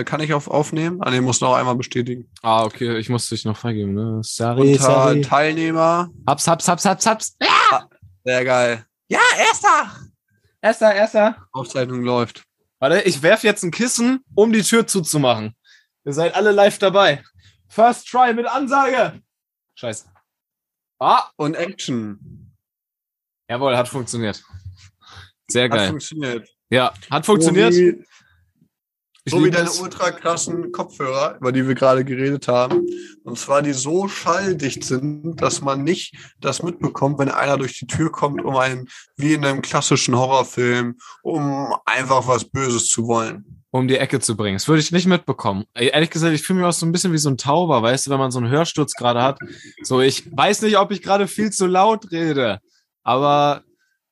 Äh, kann ich auf aufnehmen? Ah, nee, muss noch einmal bestätigen. Ah, okay, ich muss dich noch freigeben, ne? Sorry, Unter sorry. Teilnehmer. Haps, haps, haps, haps, haps. Ja! Sehr geil. Ja, erster! Erster, erster. Aufzeichnung läuft. Warte, ich werf jetzt ein Kissen, um die Tür zuzumachen. Ihr seid alle live dabei. First try mit Ansage. Scheiße. Ah, Und Action. jawohl, hat funktioniert. Sehr Hat geil. funktioniert. Ja, hat funktioniert. Ich so wie deine ultra krassen Kopfhörer, über die wir gerade geredet haben. Und zwar die so schalldicht sind, dass man nicht das mitbekommt, wenn einer durch die Tür kommt, um einen, wie in einem klassischen Horrorfilm, um einfach was Böses zu wollen. um die Ecke zu bringen. Das würde ich nicht mitbekommen. Ey, Ehrlich gesagt, ich fühle mich auch so ein bisschen wie so ein Tauber, weißt du, wenn man so einen Hörsturz gerade hat. So, ich weiß nicht, ob ich gerade viel zu laut rede, aber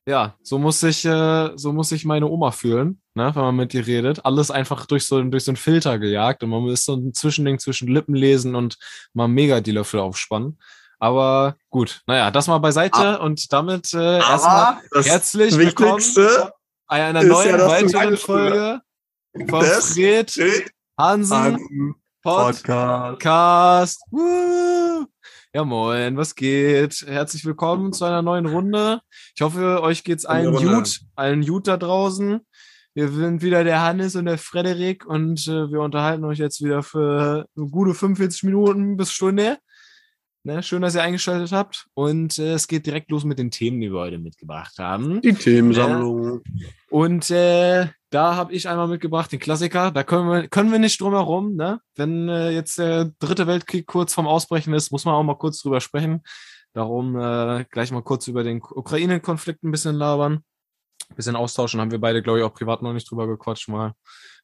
ja, so muss ich, äh, so muss ich meine Oma fühlen, ne, wenn man mit ihr redet. Alles einfach durch so, durch so einen Filter gejagt und man ist so ein Zwischending zwischen Lippen lesen und mal mega die Löffel aufspannen. Aber gut, naja, das mal beiseite und damit äh, erstmal herzlich willkommen bei einer ja, neuen du weiteren Folge von Fred Hansen Podcast. Podcast. Woo! Ja, moin, was geht? Herzlich willkommen zu einer neuen Runde. Ich hoffe, euch geht's allen gut, allen gut da draußen. Wir sind wieder der Hannes und der Frederik und äh, wir unterhalten euch jetzt wieder für eine gute 45 Minuten bis Stunde. Ne, schön, dass ihr eingeschaltet habt. Und äh, es geht direkt los mit den Themen, die wir heute mitgebracht haben. Die Themensammlung. Und äh, da habe ich einmal mitgebracht den Klassiker. Da können wir, können wir nicht drum herum. Ne? Wenn äh, jetzt der dritte Weltkrieg kurz vorm Ausbrechen ist, muss man auch mal kurz drüber sprechen. Darum äh, gleich mal kurz über den Ukraine-Konflikt ein bisschen labern. Ein bisschen austauschen. Haben wir beide, glaube ich, auch privat noch nicht drüber gequatscht. Mal ein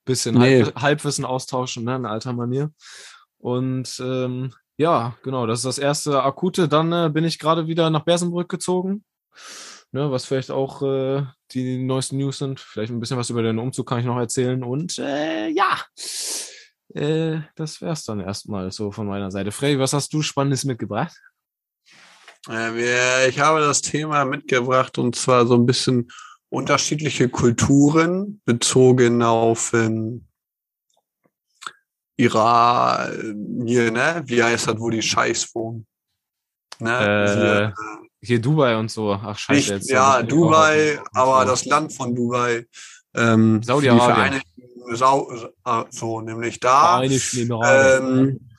bisschen Nee. Halb, Halbwissen austauschen, ne? in alter Manier. Und ähm, ja, genau, das ist das erste akute. Dann äh, bin ich gerade wieder nach Bersenbrück gezogen ne, was vielleicht auch äh, die neuesten News sind. Vielleicht ein bisschen was über den Umzug kann ich noch erzählen. Und äh, ja, äh, das wär's dann erstmal so von meiner Seite. Frey, was hast du Spannendes mitgebracht? Äh, ich habe das Thema mitgebracht und zwar so ein bisschen unterschiedliche Kulturen bezogen auf ähm, Iran, hier, ne? Wie heißt das, wo die Scheiß wohnen? Ne? Äh, Hier, Hier Dubai und so. Ach, scheiße. nicht, jetzt ja, Dubai, aber das Land von Dubai. Ähm, Saudi-Arabien. Sau, äh, so, nämlich da. Vereinigten Emirate. Ähm,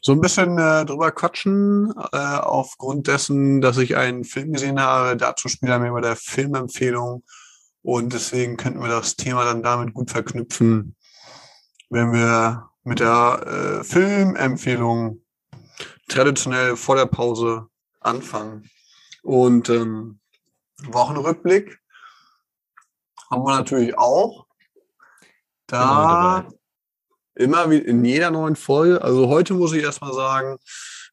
so ein bisschen äh, drüber quatschen, äh, aufgrund dessen, dass ich einen Film gesehen habe. Dazu spielt er mir bei der Filmempfehlung. Und deswegen könnten wir das Thema dann damit gut verknüpfen, wenn wir mit der äh, Filmempfehlung traditionell vor der Pause anfangen. Und ähm, Wochenrückblick haben wir natürlich auch. Da Immer wie in jeder neuen Folge. Also heute muss ich erstmal sagen,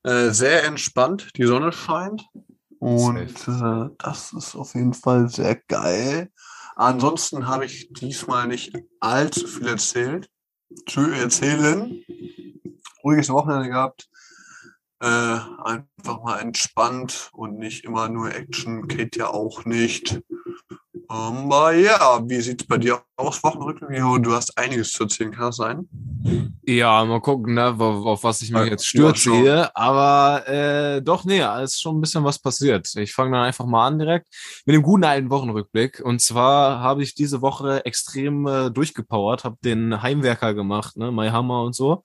äh, sehr entspannt. Die Sonne scheint. Und äh, das ist auf jeden Fall sehr geil. Ansonsten habe ich diesmal nicht allzu viel erzählt. Zu erzählen. Ruhiges Wochenende gehabt. Äh, einfach mal entspannt und nicht immer nur Action. Geht ja auch nicht. Aber ja, wie sieht's bei dir aus, Wochenrückblick? Du hast einiges zu erzählen, kann das sein? Ja, mal gucken, ne, auf, auf was ich mich Ja, jetzt ja, stürze schon. hier. Aber äh, doch, nee, da ist schon ein bisschen was passiert. Ich fange dann einfach mal an direkt mit dem guten alten Wochenrückblick. Und zwar habe ich diese Woche extrem äh, durchgepowert, habe den Heimwerker gemacht, ne, My Hammer und so.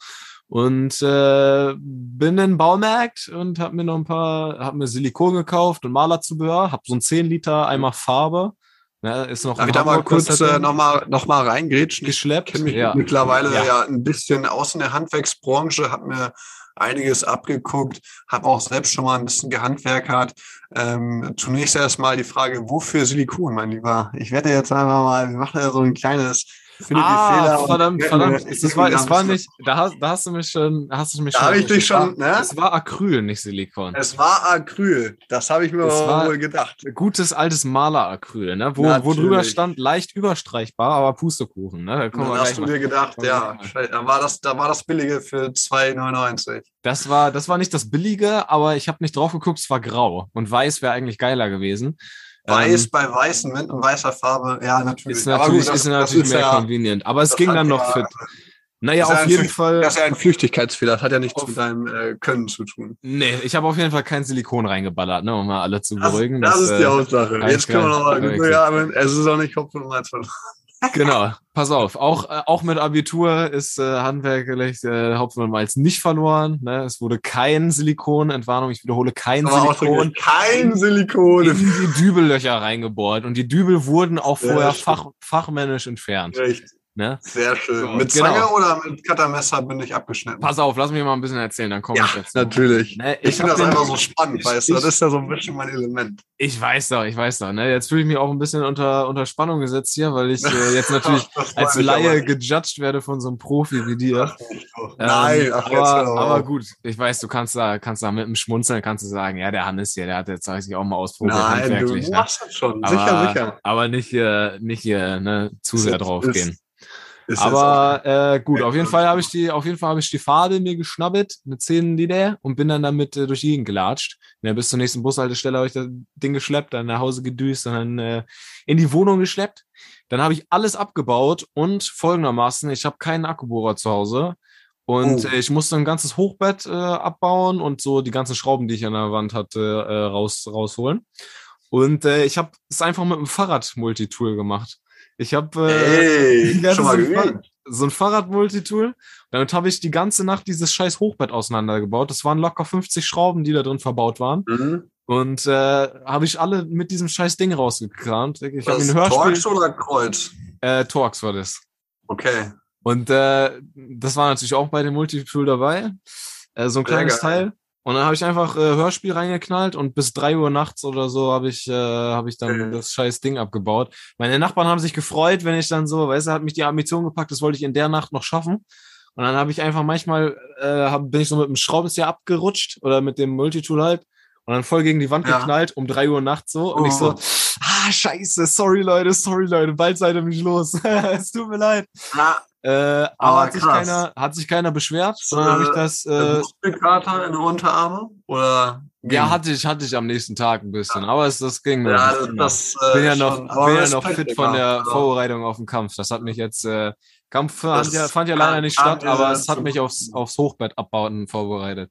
Und äh, bin in den Baumarkt und habe mir noch ein paar, habe mir Silikon gekauft und Malerzubehör, habe so ein 10 Liter Eimer Farbe. Ne, ist noch Darf ich da mal kurz äh, nochmal noch mal reingrätschen? Ich geschleppt. kenne mich Ja. mittlerweile Ja. ja. ein bisschen aus in der Handwerksbranche, habe mir einiges abgeguckt, habe auch selbst schon mal ein bisschen gehandwerkert. Ähm, zunächst erstmal die Frage, wofür Silikon, mein Lieber? Ich werde jetzt einfach mal, wir machen ja so ein kleines Findet Ah, verdammt, verdammt. wir- Es war, es war nicht, da hast, da hast du mich schon, hast du mich Da habe ich dich es schon, ne? Es war Acryl, nicht Silikon. Es war Acryl. Das habe ich mir Es wohl gedacht. Gutes altes Maler-Acryl, ne? Wo, wo drüber stand, leicht überstreichbar, aber Pustekuchen, ne? Da Dann hast du mal. dir gedacht, ja, da war das, da war das billige für 2,99. Das war, das war nicht das Billige, aber ich habe nicht drauf geguckt, es war grau. Und weiß wäre eigentlich geiler gewesen. Weiß Ähm, bei weißen Wänden und weißer Farbe, ja, natürlich. ist Aber natürlich, gut, das- ist das natürlich ist mehr ja- convenient. Aber es das ging dann noch ja- für, Naja, Das auf jeden Flücht- Fall. Das ist ja ein Flüchtigkeitsfehler. Das hat ja nichts mit deinem äh, Können zu tun. Nee, ich habe auf jeden Fall kein Silikon reingeballert, ne, um mal alle zu Das, beruhigen. das ist die äh, Hauptsache. Jetzt können wir nochmal Okay. durchatmen. Es ist auch nicht Kopf und verloren. Genau, pass auf. Auch, äh, auch mit Abitur ist äh, handwerklich äh, Hopfen und Malz nicht verloren. Ne? Es wurde kein Silikon, Entwarnung, ich wiederhole, kein Aber Silikon kein Silikon. in die Dübellöcher reingebohrt. Und die Dübel wurden auch vorher schön. fach, fachmännisch entfernt. Richtig. Ne? Sehr schön. So, mit genau. Zange oder mit Cuttermesser bin ich abgeschnitten? Pass auf, lass mich mal ein bisschen erzählen, dann komme Ja, ich jetzt. natürlich. Ne, Ich, ich finde das einfach so spannend, ich- weißt du? Das ist ja so ein bisschen mein Element. Ich weiß doch, ich weiß doch. Ne? Jetzt fühle ich mich auch ein bisschen unter, unter Spannung gesetzt hier, weil ich äh, jetzt natürlich als Laie gejudged werde von so einem Profi wie dir. Ähm, Nein, ach, aber, aber gut, ich weiß, du kannst da, kannst da mit dem Schmunzeln kannst du sagen, ja, der Hannes hier, der hat jetzt sich auch mal ausprobiert Nein, du. Ne? machst das schon. Aber, sicher, sicher. aber nicht hier, nicht hier ne, zu sehr drauf ist- gehen. Ist Aber äh, gut, auf jeden. Fall habe ich die, auf jeden Fall habe ich die Fade mir geschnabbelt, eine 10 Liter und bin dann damit äh, durch die Gegend gelatscht. Ja, bis zur nächsten Bushaltestelle habe ich das Ding geschleppt, dann nach Hause gedüst und dann äh, in die Wohnung geschleppt. Dann habe ich alles abgebaut und folgendermaßen, ich habe keinen Akkubohrer zu Hause. Und Oh. äh, ich musste ein ganzes Hochbett äh, abbauen und so die ganzen Schrauben, die ich an der Wand hatte, äh, raus, rausholen. Und äh, ich habe es einfach mit einem Fahrrad-Multitool gemacht. Ich habe äh, Ey, ja, schon das mal ist ein geübt. so ein Fahrrad-Multitool. Damit habe ich die ganze Nacht dieses scheiß Hochbett auseinandergebaut. Das waren locker 50 Schrauben, die da drin verbaut waren. Mhm. Und äh, habe ich alle mit diesem scheiß Ding rausgekramt. Ich habe ein Hörspiel. Torx oder Kreuz? Äh, Torx war das. Okay. Und äh, das war natürlich auch bei dem Multitool dabei. Äh, so ein Sehr kleines geil. Teil. Und dann habe ich einfach äh, Hörspiel reingeknallt und bis drei Uhr nachts oder so habe ich, äh, hab ich dann das scheiß Ding abgebaut. Meine Nachbarn haben sich gefreut, wenn ich dann so, weißt du, hat mich die Ambition gepackt, das wollte ich in der Nacht noch schaffen. Und dann habe ich einfach manchmal, äh, hab, bin ich so mit dem Schraubenzieher abgerutscht oder mit dem Multitool halt und dann voll gegen die Wand Ja. geknallt um drei Uhr nachts so. Und ich so, Oh. ah, scheiße, sorry Leute, sorry Leute, bald seid ihr mich los. es tut mir leid. Ja, Äh, aber Aber hat sich, keiner, hat sich keiner beschwert, sondern habe ich das, äh, äh, Muskelkater in den Unterarme? Oder? ja, hatte ich, hatte ich am nächsten Tag ein bisschen, aber es, das ging noch. Ja, Das das, ich bin ja äh, noch, bin ja noch fit von der Also, Vorbereitung auf den Kampf. Das hat mich jetzt, äh, Kampf fand ja, fand ja leider nicht statt, aber es hat mich aufs, aufs Hochbett abbauen vorbereitet.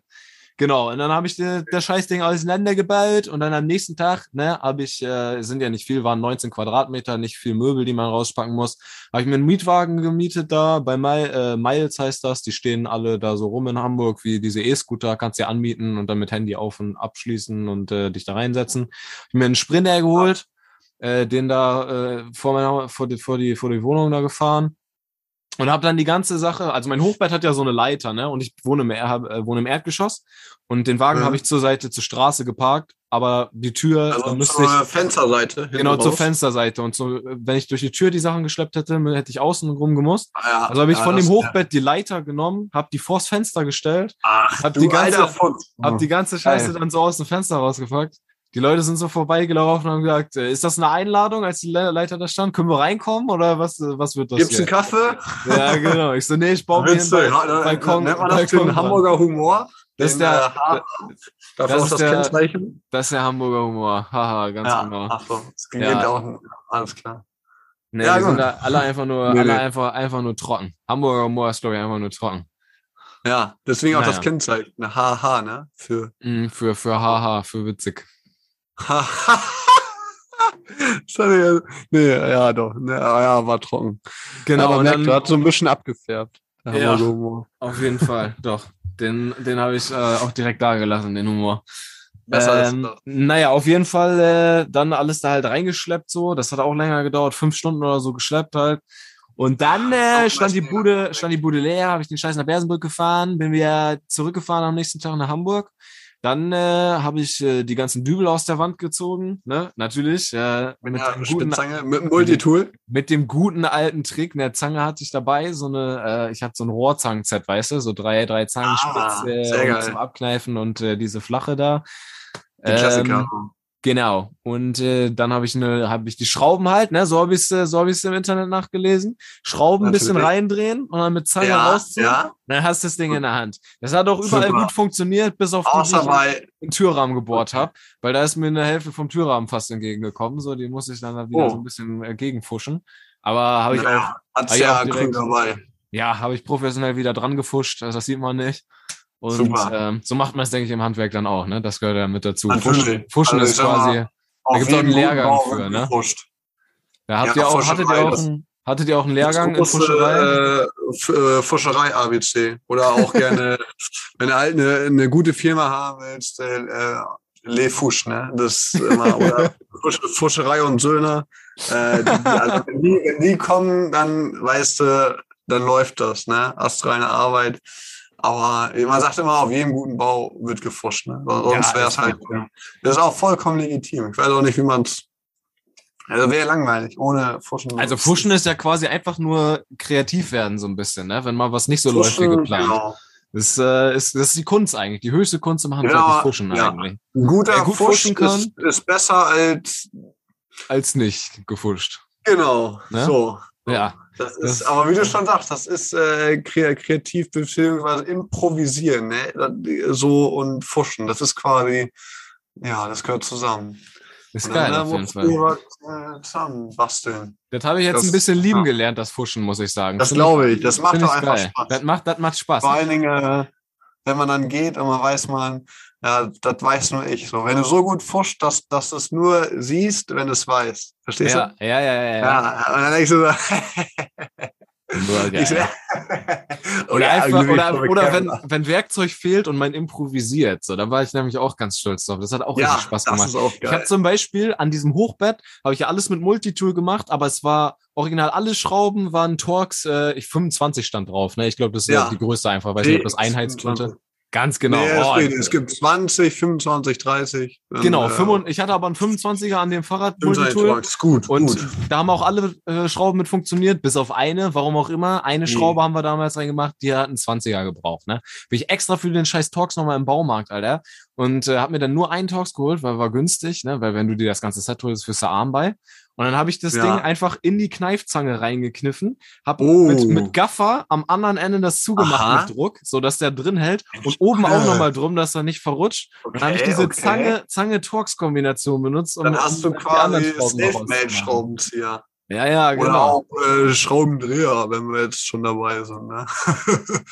Genau, und dann habe ich die, der Scheißding auseinandergebaut und dann am nächsten Tag, ne, habe ich, äh, sind ja nicht viel, waren 19 Quadratmeter, nicht viel Möbel, die man rauspacken muss, habe ich mir einen Mietwagen gemietet da, bei Mi äh, Miles heißt das, die stehen alle da so rum in Hamburg, wie diese E-Scooter, kannst du ja anmieten und dann mit Handy auf und abschließen und äh, dich da reinsetzen. Ich mir einen Sprinter geholt, äh, den da äh, vor, meiner, vor, die, vor, die, vor die Wohnung da gefahren und habe dann die ganze Sache, also mein Hochbett hat ja so eine Leiter, ne? Und ich wohne im, hab, äh, wohne im Erdgeschoss und den Wagen Mhm. habe ich zur Seite zur Straße geparkt, aber die Tür Also müsste zur ich Fensterseite. genau zur raus. Fensterseite und so, wenn ich durch die Tür die Sachen geschleppt hätte, hätte ich außen rum gemusst. Ah, ja, Also habe ich ja, von das- dem Hochbett die Leiter genommen, habe die vors Fenster gestellt, Ach, hab die ganze- alter habe die ganze Scheiße Geil. dann so aus dem Fenster rausgepackt. Die Leute sind so vorbeigelaufen und haben gesagt, äh, ist das eine Einladung, als die Le- Leiter da stand? Können wir reinkommen oder was, äh, was wird das Gibt's einen hier? Kaffee? Ja, genau. Ich so, nee, ich baue mir einen Ba- ja, Balkon, nennt man das den. Hamburger Humor? Das ist der- äh, Ha- das ist das der- Kennzeichen? Das ist der Hamburger Humor. Haha, ganz Ja, genau. ach so, das ging Ja. auch. Alles klar. Nee, Ja, sind da alle einfach nur, Nee, alle nee. einfach, einfach nur trocken. Hamburger Humor ist, glaube ich, einfach nur trocken. Ja, deswegen auch Naja. das Kennzeichen. HH, ne? Für. Mm, für, für haha, für witzig. Sorry, ja- nee, ja, doch. Ne, ja, war trocken. Genau, Aber merkt, dann, du hast so ein bisschen abgefärbt. Ja. Auf jeden Fall, doch. Den, den habe ich äh, auch direkt da gelassen, den Humor. Besser als ähm, naja, auf jeden Fall äh, dann alles da halt reingeschleppt so. Das hat auch länger gedauert, fünf Stunden oder so geschleppt halt. Und dann äh, stand die Bude, stand die Bude leer, habe ich den Scheiß nach Bersenbrück gefahren, bin wieder zurückgefahren am nächsten Tag nach Hamburg. Dann äh, habe ich äh, die ganzen Dübel aus der Wand gezogen, ne? Natürlich. Äh, mit, dem guten, mit dem Multitool. mit dem guten alten Trick. Eine Zange hatte ich dabei, so eine, äh, ich hatte so ein Rohrzangenset, weißt du, so drei, drei Zangen Ah, äh, zum Abkneifen und äh, diese flache da. Die Klassiker. Ähm, Genau. Und äh, dann habe ich eine, habe ich die Schrauben halt, ne, so habe ich äh, so ich im Internet nachgelesen. Schrauben ein bisschen reindrehen und dann mit Zange ja, rausziehen. ja. Dann hast du das Ding in der Hand. Das hat auch überall Super. gut funktioniert, bis auf die, Außer die bei. ich den Türrahmen gebohrt habe, weil da ist mir eine Hälfte vom Türrahmen fast entgegengekommen. So, die muss ich dann wieder Oh. so ein bisschen äh, gegenfuschen. Aber habe ich auch, Naja, hat's Ah, ja, auch direkt. dabei. Ja, habe ich professionell wieder dran gefuscht, also das sieht man nicht. Und ähm, so macht man es, denke ich, im Handwerk dann auch, ne? Das gehört ja mit dazu. Fuschen, Fuschen also ist quasi, da gibt es auch einen Lehrgang für, ne? Da habt ja, ihr auch, hattet ihr auch einen, Hattet ihr auch einen Lehrgang in Fuscherei? Äh, äh Fuscherei ABC. Oder auch gerne, wenn du halt eine, eine gute Firma haben willst, äh, Le Fusch, ne? Das immer, oder Fuscherei und Söhne. Äh, die, also wenn, die, wenn die kommen, dann weißt du, dann läuft das, ne? Astreine Arbeit. Aber man sagt immer, auf jedem guten Bau wird gefuscht, ne? Sonst ja, wäre es halt. Ja. Das ist auch vollkommen legitim. Ich weiß auch nicht, wie man es also wäre langweilig, ohne Fuschen. Also Fuschen ist ja quasi einfach nur kreativ werden, so ein bisschen, ne? Wenn mal was nicht so Fuschen, läuft wie geplant. Genau. Das, äh, ist, das ist die Kunst eigentlich, die höchste Kunst im Handwerk genau, ist Fuschen ja. eigentlich. Ein guter Wer gut Fusch fuschen kann, ist, ist besser als als nicht gefuscht. Genau, ne? so. Ja. Das ist, das, aber wie du schon sagst, das ist äh, kreativ beziehungsweise improvisieren, ne? So und fuschen. Das ist quasi, ja, das gehört zusammen. Ist geil auf jeden Fall. Äh, zusammen basteln. Das habe ich jetzt das, ein bisschen lieben ja. gelernt, das Fuschen, muss ich sagen. Das glaube ich. Das macht doch einfach geil. Spaß. Das macht, das macht Spaß. Vor allen Dingen, äh, wenn man dann geht und man weiß man, ja, das weiß nur ich. So, wenn du so gut fuscht, dass, dass du es nur siehst, wenn du es weißt. Verstehst ja, du? Ja, ja, ja, ja. ja und dann denkst du so, geil. oder ja, einfach, oder, oder wenn, wenn Werkzeug fehlt und man improvisiert, so, da war ich nämlich auch ganz stolz drauf. Das hat auch ja, richtig Spaß gemacht. Ich habe zum Beispiel an diesem Hochbett, habe ich ja alles mit Multitool gemacht, aber es war original alle Schrauben waren Torx, äh, ich 25 stand drauf, ne? Ich glaube, das ist ja. die größte einfach, weil ich nicht, ob das Einheitsgründe. Ganz genau. Nee, oh, es, es, gibt 20, 25, 30. Genau, äh, ich hatte aber einen 25er an dem Fahrrad. Ist gut. Und gut. da haben auch alle äh, Schrauben mit funktioniert, bis auf eine, warum auch immer. Eine nee. Schraube haben wir damals reingemacht, die hat einen 20er gebraucht. Ne? Bin ich extra für den scheiß Torx nochmal im Baumarkt, Alter. Und äh, hab mir dann nur einen Torx geholt, weil war günstig, ne? Weil wenn du dir das ganze Set holst, fürs Arm bei. Und dann habe ich das ja. Ding einfach in die Kneifzange reingekniffen, habe oh. mit, mit Gaffer am anderen Ende das zugemacht Aha. mit Druck, so dass der drin hält und oben auch nochmal drum, dass er nicht verrutscht. Okay, dann habe ich diese okay. Zange, Zange Torx Kombination benutzt, um dann hast um du quasi Selfmade-Schraubenzieher. Ja, ja, genau. Oder auch äh, Schraubendreher, wenn wir jetzt schon dabei sind. Ne?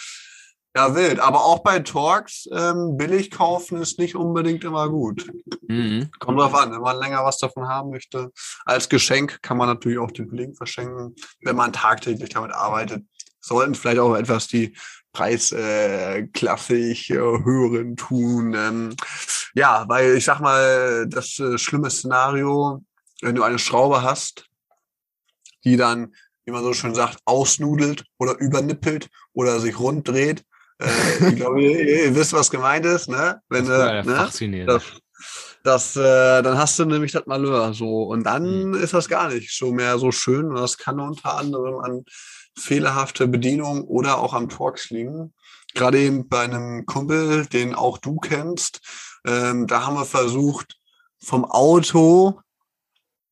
Ja, wild. Aber auch bei Torx ähm, billig kaufen ist nicht unbedingt immer gut. Mhm. Kommt drauf an, wenn man länger was davon haben möchte. Als Geschenk kann man natürlich auch den Kollegen verschenken, wenn man tagtäglich damit arbeitet. Sollten vielleicht auch etwas die Preisklasse äh, äh, hören tun. Ähm, ja, weil ich sag mal, das äh, schlimme Szenario, wenn du eine Schraube hast, die dann, wie man so schön sagt, ausnudelt oder übernippelt oder sich rund dreht, äh, ich glaube, ihr, ihr, wisst, was gemeint ist, ne? Wenn das, äh, ne? das, das äh, dann hast du nämlich das Malheur so und dann mhm. ist das gar nicht so mehr so schön und das kann unter anderem an fehlerhafte Bedienung oder auch am Torx liegen. Gerade eben bei einem Kumpel, den auch du kennst, ähm, da haben wir versucht, vom Auto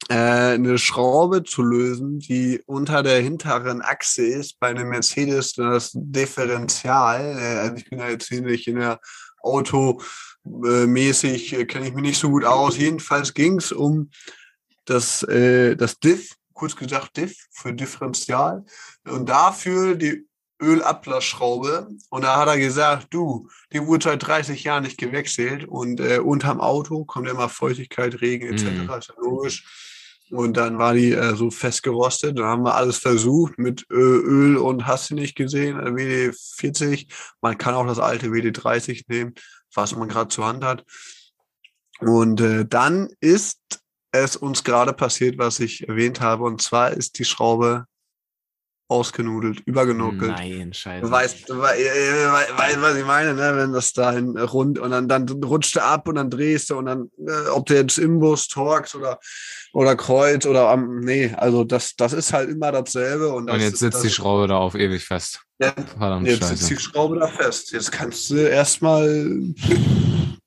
äh, eine Schraube zu lösen, die unter der hinteren Achse ist. Bei einem Mercedes das Differential. Äh, also ich bin da jetzt nicht in der Auto mäßig äh, kenne ich mich nicht so gut aus. Jedenfalls ging es um das, äh, das Diff, kurz gesagt Diff für Differential. Und dafür die Ölablassschraube. Und da hat er gesagt, du, die wurde seit 30 Jahren nicht gewechselt und äh, unterm Auto kommt immer Feuchtigkeit, Regen etc. Mhm. Ist ja logisch. Und dann war die äh, so festgerostet. Dann haben wir alles versucht mit Öl und hast du nicht gesehen, äh, WD40. Man kann auch das alte WD30 nehmen, was man gerade zur Hand hat. Und äh, dann ist es uns gerade passiert, was ich erwähnt habe. Und zwar ist die Schraube ausgenudelt, übergenuckelt. Nein, scheiße. Du weißt, du weißt, weißt, was ich meine, ne? wenn das da rund und dann, dann rutscht du ab und dann drehst du und dann, äh, ob du jetzt Imbus, Torx oder, oder Kreuz oder am, nee, also das, das ist halt immer dasselbe. Und, das, und jetzt sitzt das, die Schraube da auf ewig fest. Ja, Verdammt jetzt Scheiße. sitzt die Schraube da fest. Jetzt kannst du erstmal.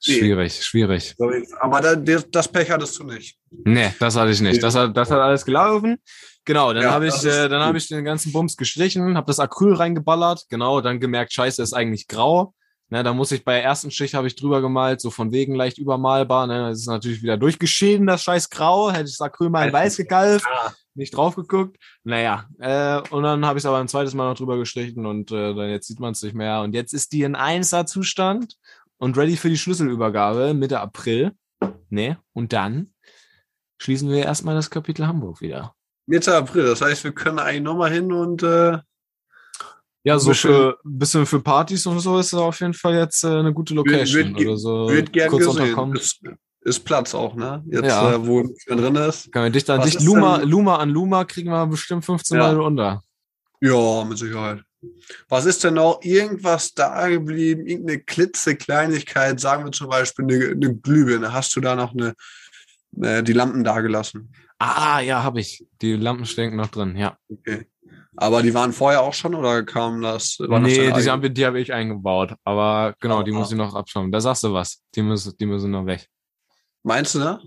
Schwierig, schwierig. Aber da, das Pech hattest du nicht. Nee, das hatte ich nicht. Das hat, das hat alles gelaufen. Genau, dann ja, habe ich, äh, dann habe ich den ganzen Bums gestrichen, habe das Acryl reingeballert, genau, dann gemerkt, Scheiße ist eigentlich grau. Ne, da muss ich bei der ersten Schicht habe ich drüber gemalt, so von wegen leicht übermalbar. Ne, das ist natürlich wieder durchgeschieden, das scheiß Grau. Hätte ich Acrylmal in weiß gekalft, nicht drauf geguckt. Naja, äh, und dann habe ich es aber ein zweites Mal noch drüber gestrichen und äh, dann jetzt sieht man es nicht mehr. Und jetzt ist die in 1er Zustand und ready für die Schlüsselübergabe Mitte April. Ne, und dann schließen wir erstmal das Kapitel Hamburg wieder. Mitte April, das heißt, wir können eigentlich nochmal hin und äh, ja, so für ein bisschen für Partys und so ist es auf jeden Fall jetzt äh, eine gute Location. Wird, wird, oder so wird gern kurz gesehen. Ist, ist Platz auch, ne? Jetzt, Ja. äh, wo drin ist. Kann man dicht an Was dicht ist Luma, denn- Luma an Luma kriegen wir bestimmt 15 Ja. Mal unter. Ja, mit Sicherheit. Was ist denn noch irgendwas da geblieben? Irgendeine klitzekleinigkeit, sagen wir zum Beispiel eine, eine Glühbirne. Hast du da noch eine, äh, die Lampen da gelassen? Ah, ja, habe ich. Die Lampen stecken noch drin, ja. Okay. Aber die waren vorher auch schon oder kam das? Nee, deine die eigene? habe die hab ich eingebaut. Aber genau, die Ah. muss ich noch abschauen. Da sagst du was. Die müssen, die müssen noch weg. Meinst du, ne?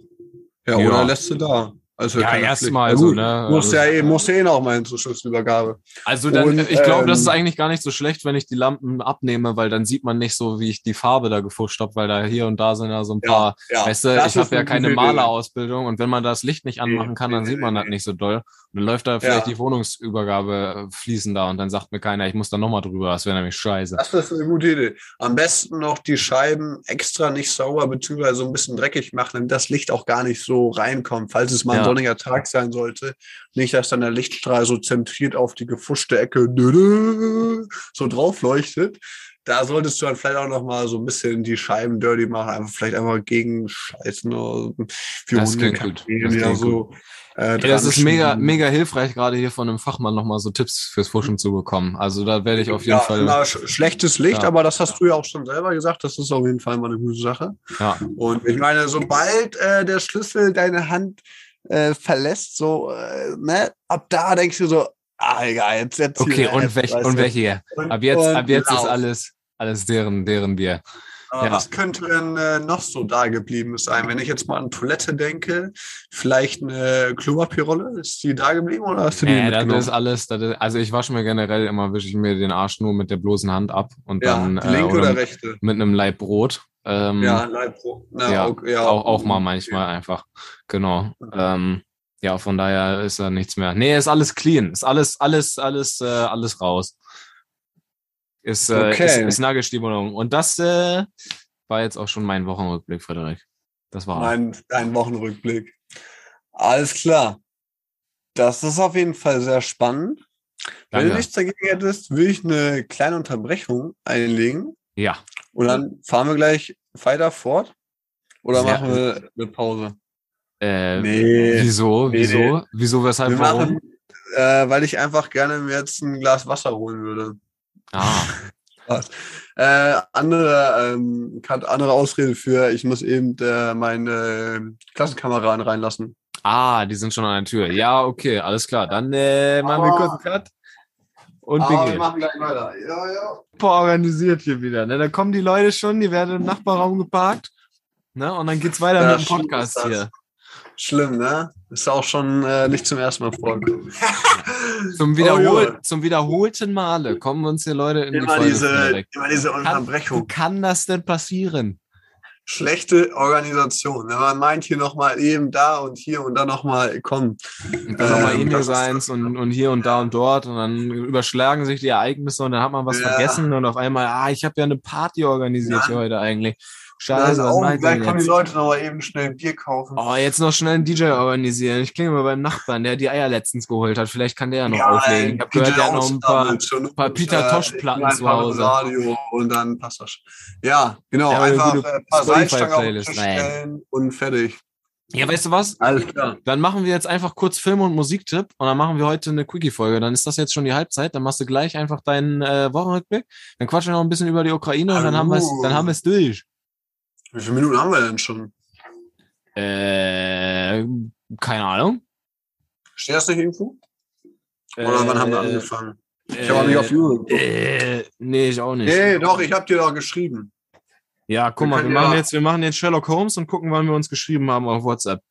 Ja, Ja. oder lässt du da? Also Ja, erstmal so, gut, ne? Also- ja eh, musst ja eh noch mal hin zur Schlüsselübergabe. Also dann, Und, ich glaube, das ist ähm, eigentlich gar nicht so schlecht, wenn ich die Lampen abnehme, weil dann sieht man nicht so, wie ich die Farbe da gefuscht habe, weil da hier und da sind ja so ein paar, ja. weißt du, ich habe ja eine keine. Malerausbildung und wenn man das Licht nicht anmachen kann, dann sieht man das nicht so doll. Dann läuft da vielleicht Ja. die Wohnungsübergabe äh, fließen da und dann sagt mir keiner, ich muss da nochmal drüber, das wäre nämlich scheiße. Das ist eine gute Idee. Am besten noch die Scheiben extra nicht sauber beziehungsweise so ein bisschen dreckig machen, damit das Licht auch gar nicht so reinkommt, falls es mal Ja. ein sonniger Tag sein sollte. Nicht, dass dann der Lichtstrahl so zentriert auf die gefuschte Ecke so drauf leuchtet. Da solltest du dann vielleicht auch noch mal so ein bisschen die Scheiben dirty machen, einfach vielleicht einfach gegen Scheißen oder für Das Hunde gut. Das ja so. Äh, Ey, das ist mega, mega hilfreich, gerade hier von einem Fachmann nochmal so Tipps fürs Fuschen zu bekommen. Also da werde ich auf jeden ja, Fall, immer sch schlechtes Licht, Ja. aber das hast du ja auch schon selber gesagt. Das ist auf jeden Fall mal eine gute Sache. ja, Und ich meine, sobald äh, der Schlüssel deine Hand äh, verlässt, so, äh, ne, ab da denkst du so, ah, egal, jetzt, jetzt okay, und, welch, und welche Ab jetzt, und ab jetzt ist lauf. alles, alles deren, deren Bier. Aber ja. Was könnte denn äh, noch so da geblieben sein? Wenn ich jetzt mal an Toilette denke, vielleicht eine Klopapierrolle, ist die da geblieben oder hast du die Äh, das ist alles, das ist, also ich wasche mir generell immer, wische ich mir den Arsch nur mit der bloßen Hand ab und ja, dann die linke äh, oder rechte? mit einem Laib Brot. Ähm, Ja, Leibro. Na, ja, okay, ja. Auch, auch mal manchmal einfach. Genau. Ähm, ja, von daher ist da nichts mehr. Nee, ist alles clean. Ist alles, alles, alles, äh, alles raus. Ist, äh, Okay. ist, ist Nagelstimmung. Und das äh, war jetzt auch schon mein Wochenrückblick, Frederik. Das war. Mein, dein Wochenrückblick. Alles klar. Das ist auf jeden Fall sehr spannend. Wenn du Danke. nichts dagegen hättest, will ich eine kleine Unterbrechung einlegen Ja. und dann fahren wir gleich weiter fort. Oder machen wir eine Pause? Äh, Nee. Wieso? Nee, Wieso? Wieso? Weshalb? Wir Warum? machen, äh, weil ich einfach gerne mir jetzt ein Glas Wasser holen würde. Ah, Äh, andere, ähm, andere Ausrede für, ich muss eben äh, meine Klassenkameraden reinlassen. ah, die sind schon an der Tür. Ja, okay, alles klar. Dann äh, machen wir kurz einen Cut. Und Aber wir beginnen. machen gleich weiter. Ja, ja. super organisiert hier wieder. Ne? Da kommen die Leute schon, die werden im Nachbarraum geparkt. Ne? Und dann geht's weiter Ja, mit dem Podcast hier. Schlimm, ne? Ist auch schon äh, nicht zum ersten Mal vorgekommen. Zum, Oh, Wiederhol Junge. zum wiederholten Male kommen uns hier Leute in die immer, Folge. diese, Frederik. immer diese Kann, wie Unterbrechung. kann das denn passieren? Schlechte Organisation. Wenn man meint, hier nochmal eben da und hier und dann nochmal, komm. Und dann nochmal Ähm, E-Mail das ist seins und, und hier und da und dort und dann überschlagen sich die Ereignisse und dann hat man was Ja. vergessen und auf einmal, ah, ich habe ja eine Party organisiert Ja. hier heute eigentlich. Scheiße, was auch, meint gleich ihr kommen die? Leute nochmal eben schnell ein Bier kaufen. Oh, jetzt noch schnell einen DJ organisieren. Ich klinge mal beim Nachbarn, der die Eier letztens geholt hat. Vielleicht kann der ja noch auflegen. Ich habe gehört, der hat noch ein paar, paar Peter Tosh-Platten zu Hause. Radio und dann passt das. Ja, genau. Ja, einfach äh, ein paar Salzstangen auf den Spotify-Playlist, Tisch nein. stellen und fertig. Ja, weißt du was? Alles klar. Dann machen wir jetzt einfach kurz Film- und Musiktipp und dann machen wir heute eine Quickie-Folge. Dann ist das jetzt schon die Halbzeit. Dann machst du gleich einfach deinen äh, Wochenrückblick. Dann quatschen wir noch ein bisschen über die Ukraine und dann haben wir es dann haben wir es durch. Wie viele Minuten haben wir denn schon? Äh, keine Ahnung. Steht das nicht irgendwo? Oder wann haben wir Äh, angefangen? Ich habe auch nicht auf Uhr geguckt. Äh, nee, ich auch nicht. Nee, doch, ich habe dir doch geschrieben. Ja, guck Wir mal, wir machen, ja- jetzt, wir machen jetzt Sherlock Holmes und gucken, wann wir uns geschrieben haben auf WhatsApp.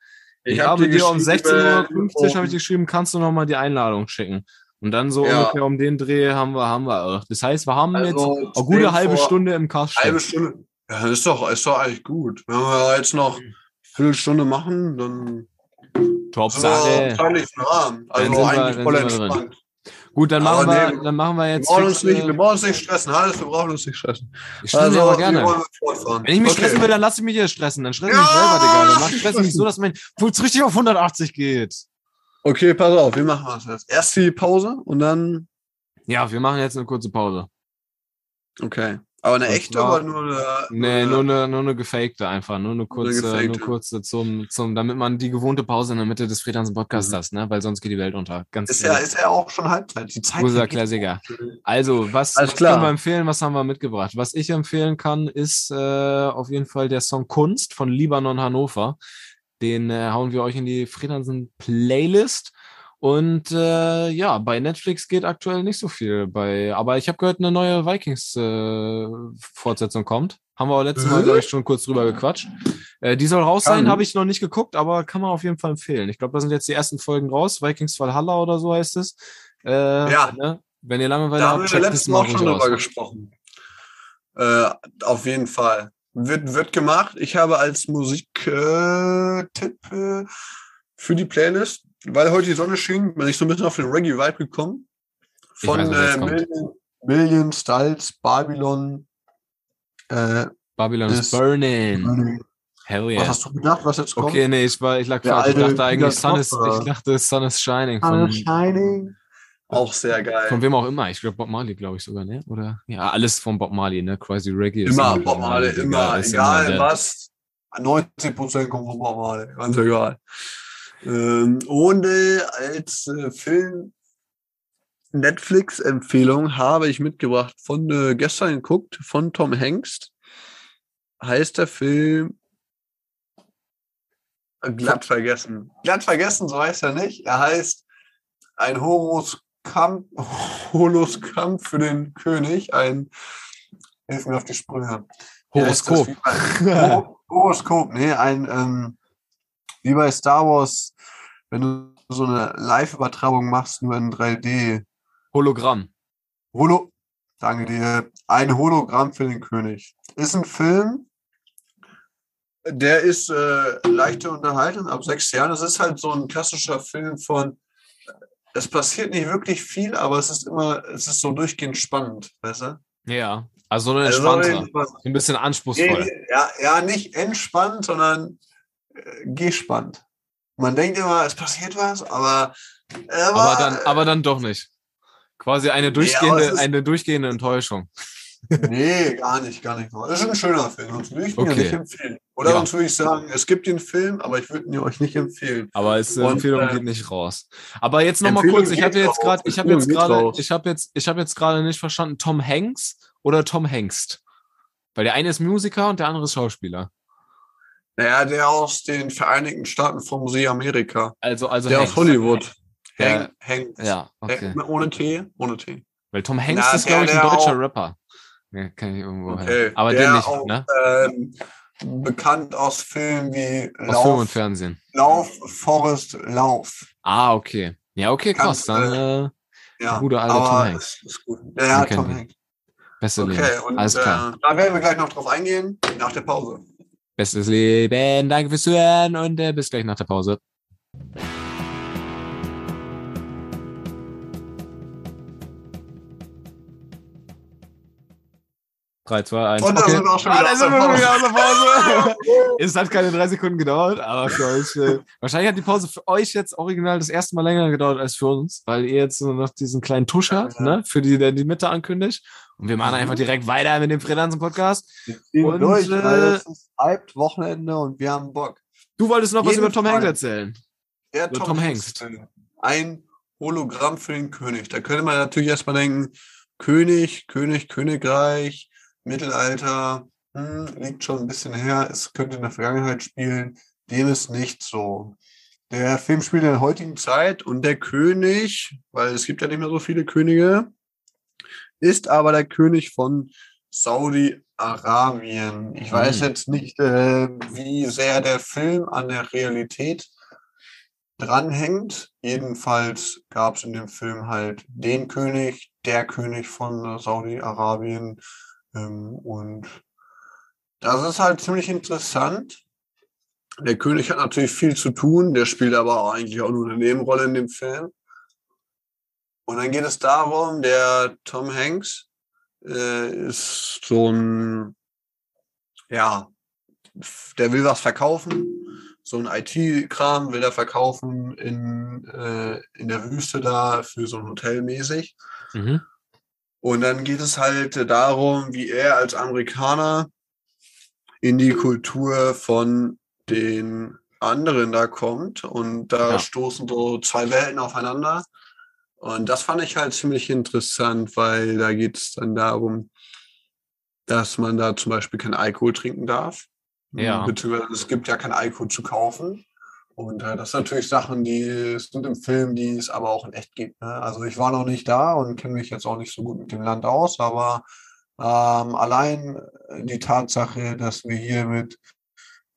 Ich, hab habe dir um geschrieben, 16.50 Uhr habe ich dir geschrieben, kannst du noch mal die Einladung schicken. Und dann so Ja. ungefähr um den Dreh haben wir, haben wir auch. Das heißt, wir haben jetzt Also, eine gute halbe Stunde im Kasten. Halbe Stunde. Ja, ist doch, ist doch eigentlich gut. Wenn wir jetzt noch eine Viertelstunde machen, dann Top wir Sache. im zeitlichen Rahmen. Also wir- eigentlich dann voll wir entspannt. Gut, dann Aber machen, wir, nee, dann machen wir Wir jetzt. brauchen, fix, uns nicht, äh, wir brauchen uns nicht stressen, Hannes, wir brauchen uns nicht stressen. ich stresse mich aber gerne. wir. Wenn ich mich Okay. stressen will, dann lass ich mich hier stressen. Dann stress ich Ja, mich selber, Digga. Dann mach ich stress mich so, dass mein Puls richtig auf 180 geht. Okay, pass auf, wir machen das jetzt. Erst die Pause und dann. Ja, wir machen jetzt eine kurze Pause. Okay. Aber eine echte zwar- oder nur eine. Nee, nur eine, nur eine gefakte einfach. Nur eine kurze, gefakte. nur kurze zum, zum, damit man die gewohnte Pause in der Mitte des Freelancer Podcasts Mhm. hat, ne? Weil sonst geht die Welt unter. Ganz Ist ja, ist ja auch schon Halbzeit. Die Zeit. Vergeht. Klassiker. Also, was, was können wir empfehlen? Was haben wir mitgebracht? Was ich empfehlen kann, ist äh, auf jeden Fall der Song Kunst von Libanon Hannover. Den äh, hauen wir euch in die Freelancer Playlist. Und äh, ja, bei Netflix geht aktuell nicht so viel. Bei, aber ich habe gehört, eine neue Vikings-Fortsetzung kommt. Haben wir auch letztes Mal, Äh? glaube ich, schon kurz drüber gequatscht. Äh, die soll raus sein, habe ich noch nicht geguckt, aber kann man auf jeden Fall empfehlen. Ich glaube, da sind jetzt die ersten Folgen raus. Vikings Valhalla oder so heißt es. Äh, Ja. Ne? Wenn ihr Langeweile Da haben wir letztes mal auch schon drüber gesprochen. Äh, auf jeden Fall. Wird, wird gemacht. Ich habe als Musiktipp äh, Tipp, äh, für die Playlist, weil heute die Sonne schien, bin ich so ein bisschen auf den Reggae-Vibe gekommen. Von weiß, was äh. Million, Million Styles, Babylon. Äh, Babylon is Ist- burning. Hell Was yeah. hast du gedacht, was jetzt kommt? Okay, nee, ich war, ich lag falsch. Ich dachte eigentlich, Sun is, ich dachte, Sun is Shining. Sun is Shining. Auch sehr geil. von wem auch immer. Ich glaube, Bob Marley, glaube ich sogar, ne? Oder? Ja, alles von Bob Marley, ne? Crazy Reggae ist Immer Bob Marley, immer, egal der- was. 90% kommt von Bob Marley, ganz egal. Ähm, äh, als äh, Film Netflix-Empfehlung habe ich mitgebracht von äh, gestern geguckt, von Tom Hanks. Heißt der Film glatt vergessen. Glatt vergessen, so heißt er nicht. Er heißt ein Horoskop, Holoskop für den König, ein Hilf mir auf die Sprünge. Horoskop. Horoskop, nee, ein, ähm, wie bei Star Wars, wenn du so eine Live-Übertragung machst, nur in 3D. Hologramm. Holo, danke dir, ein Hologramm für den König. Ist ein Film, der ist äh, leichte Unterhaltung ab sechs Jahren. Es ist halt so ein klassischer Film von, es passiert nicht wirklich viel, aber es ist immer, es ist so durchgehend spannend, weißt du? Ja. Also ein Also so entspannter. entspannt. So ein bisschen anspruchsvoll. Ja, ja, nicht entspannt, sondern äh, gespannt. Man denkt immer, es passiert was, aber, äh, Aber dann, aber dann doch nicht. Quasi eine aber durchgehende, ist- eine durchgehende Enttäuschung. nee, gar nicht, gar nicht. Das ist ein schöner Film, sonst würde ich ihn ja Okay. nicht empfehlen. Oder Ja. sonst würde ich sagen, es gibt den Film, aber ich würde ihn euch nicht empfehlen. Aber es Und, Empfehlung äh, geht nicht raus. Aber jetzt noch mal Empfehlung kurz, ich hatte jetzt gerade, ich habe jetzt gerade, ich habe jetzt, ich habe jetzt gerade nicht verstanden, Tom Hanks oder Tom Hengst. Weil der eine ist Musiker und der andere ist Schauspieler. Naja, der aus den Vereinigten Staaten von Südamerika. Also, also Der Hanks. aus Hollywood. Der- Hank, Hank. Ja, okay. Hank, ohne T, ohne T. Weil Tom Hanks Na, ist, glaube ich, ein der- der deutscher auch- Rapper. Ja, kann ich irgendwo Okay. Aber der den nicht, auch, ne? ähm, bekannt aus Filmen wie Aus Film und Lauf, Fernsehen. Lauf, Forrest, Lauf. Ah, okay. Ja, okay, krass. Dann äh, Ja, Gute alte aber Tom Hanks. Ist, gut. Ja, ja Tom. Hanks. beste Okay, Leben. und Alles klar. Äh, da werden wir gleich noch drauf eingehen, nach der Pause. Bestes Leben. Danke fürs Zuhören und äh, bis gleich nach der Pause. 3, 2, 1. Und da sind wir auch schon wieder Ah, aus sind der Pause. es hat keine drei Sekunden gedauert, aber für euch, äh, wahrscheinlich hat die Pause für euch jetzt original das erste Mal länger gedauert als für uns, weil ihr jetzt nur noch diesen kleinen Tusch habt, Ja. ne, für die, der die Mitte ankündigt. Und wir machen Mhm. einfach direkt weiter mit dem Freelancer-Podcast. Wir ziehen Und, durch, äh, weil es ist halb Wochenende und wir haben Bock. Du wolltest noch was Jeden über Tom. Hanks erzählen. Der Oder Tom Hanks. Ein Hologramm für den König. Da könnte man natürlich erstmal denken, König, König, Königreich, Mittelalter, hm, liegt schon ein bisschen her, es könnte in der Vergangenheit spielen. Dem ist nicht so. Der Film spielt in der heutigen Zeit und der König, weil es gibt ja nicht mehr so viele Könige, ist aber der König von Saudi-Arabien. Ich weiß Hm. jetzt nicht, äh, wie sehr der Film an der Realität dranhängt. Jedenfalls gab es in dem Film halt den König, der König von Saudi-Arabien. Ähm, und das ist halt ziemlich interessant. Der König hat natürlich viel zu tun, der spielt aber auch eigentlich auch nur eine Nebenrolle in dem Film. Und dann geht es darum, der Tom Hanks äh, ist so ein, ja, der will was verkaufen, so ein IT-Kram will er verkaufen in, äh, in der Wüste da für so ein Hotel mäßig. Mhm. Und dann geht es halt darum, wie er als Amerikaner in die Kultur von den anderen da kommt. Und da ja. stoßen so zwei Welten aufeinander. Und das fand ich halt ziemlich interessant, weil da geht es dann darum, dass man da zum Beispiel kein Alkohol trinken darf. Ja. Beziehungsweise es gibt ja kein Alkohol zu kaufen. Und äh, das sind natürlich Sachen, die sind im Film, die es aber auch in echt gibt. Ne? Also ich war noch nicht da und kenne mich jetzt auch nicht so gut mit dem Land aus, aber ähm, allein die Tatsache, dass wir hier mit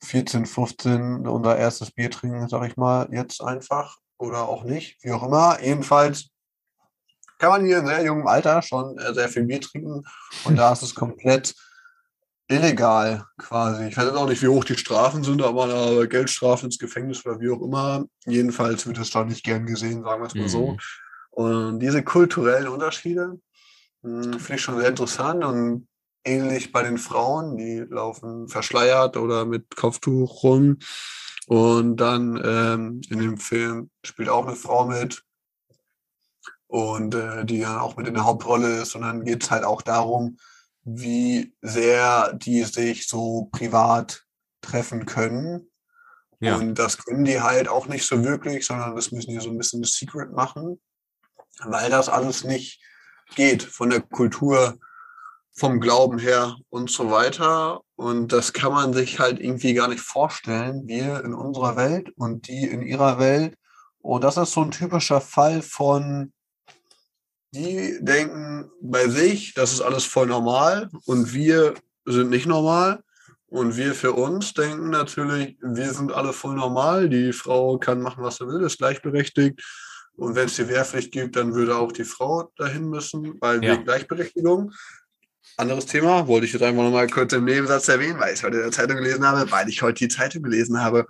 14, 15 unser erstes Bier trinken, sag ich mal, jetzt einfach oder auch nicht, wie auch immer. Jedenfalls kann man hier in sehr jungem Alter schon äh, sehr viel Bier trinken und da ist es komplett illegal quasi. Ich weiß auch nicht, wie hoch die Strafen sind, aber eine Geldstrafe ins Gefängnis oder wie auch immer. Jedenfalls wird es da nicht gern gesehen, sagen wir es mal mhm. so. Und diese kulturellen Unterschiede hm, finde ich schon sehr interessant und ähnlich bei den Frauen, die laufen verschleiert oder mit Kopftuch rum. Und dann ähm, in dem Film spielt auch eine Frau mit und äh, die dann auch mit in der Hauptrolle ist. Und dann geht es halt auch darum, wie sehr die sich so privat treffen können. Ja. Und das können die halt auch nicht so wirklich, sondern das müssen die so ein bisschen Secret machen, weil das alles nicht geht von der Kultur, vom Glauben her und so weiter. Und das kann man sich halt irgendwie gar nicht vorstellen. Wir in unserer Welt und die in ihrer Welt. Und das ist so ein typischer Fall von die denken bei sich, das ist alles voll normal und wir sind nicht normal. Und wir für uns denken natürlich, wir sind alle voll normal. Die Frau kann machen, was sie will, ist gleichberechtigt. Und wenn es die Wehrpflicht gibt, dann würde auch die Frau dahin müssen, weil ja. wir Gleichberechtigung. Anderes Thema, wollte ich jetzt einfach nochmal kurz im Nebensatz erwähnen, weil ich es heute in der Zeitung gelesen habe, weil ich heute die Zeitung gelesen habe.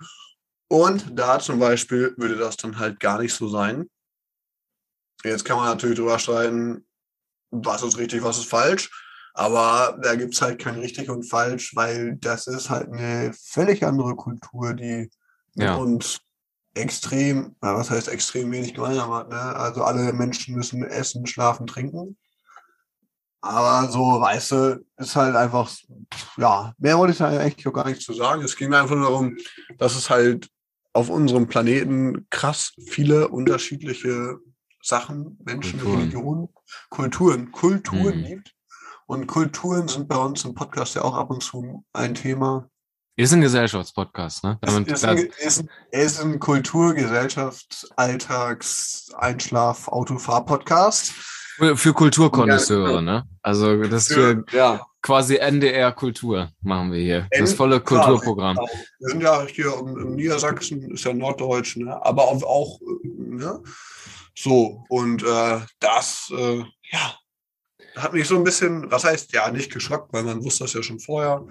Und da zum Beispiel würde das dann halt gar nicht so sein. Jetzt kann man natürlich drüber streiten, was ist richtig, was ist falsch. Aber da gibt es halt kein richtig und falsch, weil das ist halt eine völlig andere Kultur, die ja. uns extrem, was heißt extrem wenig gemeinsam hat. Ne? Also alle Menschen müssen essen, schlafen, trinken. Aber so, weißt du, ist halt einfach, ja, mehr wollte ich da eigentlich auch gar nicht zu sagen. Es ging einfach nur darum, dass es halt auf unserem Planeten krass viele unterschiedliche Sachen, Menschen, Kulturen. Religionen, Kulturen, Kulturen mhm. gibt. Und Kulturen sind bei uns im Podcast ja auch ab und zu ein Thema. Ist ein Gesellschaftspodcast, ne? Damit, ist, ein, ist, ist ein Kultur-, Gesellschafts-, Alltags-, Einschlaf-, Autofahr-Podcast. Für, für Kulturkonnoisseure, ja, ne? Also das ist für, ja. quasi NDR Kultur machen wir hier. Das volle Kulturprogramm. Klar, wir sind ja hier im, Niedersachsen, ist ja Norddeutsch, ne? aber auch, auch ne? So, und äh, das, äh, ja, hat mich so ein bisschen, was heißt, ja, nicht geschockt, weil man wusste das ja schon vorher.